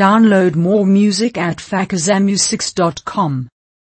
Download more music at fakazamu6.com.